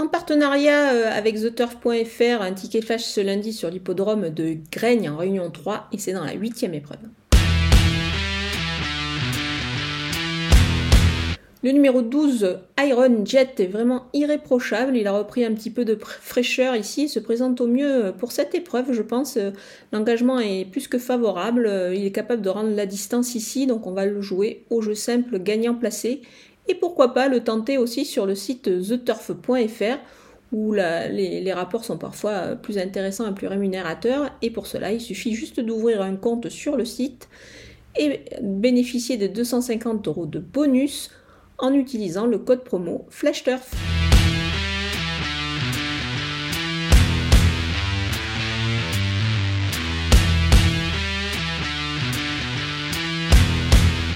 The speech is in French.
En partenariat euh, avec TheTurf.fr, un ticket flash ce lundi sur l'hippodrome de Graigne en Réunion 3 et c'est dans la huitième épreuve. Le numéro 12, Iron Jet, est vraiment irréprochable. Il a repris un petit peu de fraîcheur ici. Il se présente au mieux pour cette épreuve, je pense. L'engagement est plus que favorable. Il est capable de rendre la distance ici, donc on va le jouer au jeu simple gagnant placé. Et pourquoi pas le tenter aussi sur le site theturf.fr où les, les, rapports sont parfois plus intéressants et plus rémunérateurs. Et pour cela, il suffit juste d'ouvrir un compte sur le site et bénéficier de 250 euros de bonus en utilisant le code promo FlashTurf.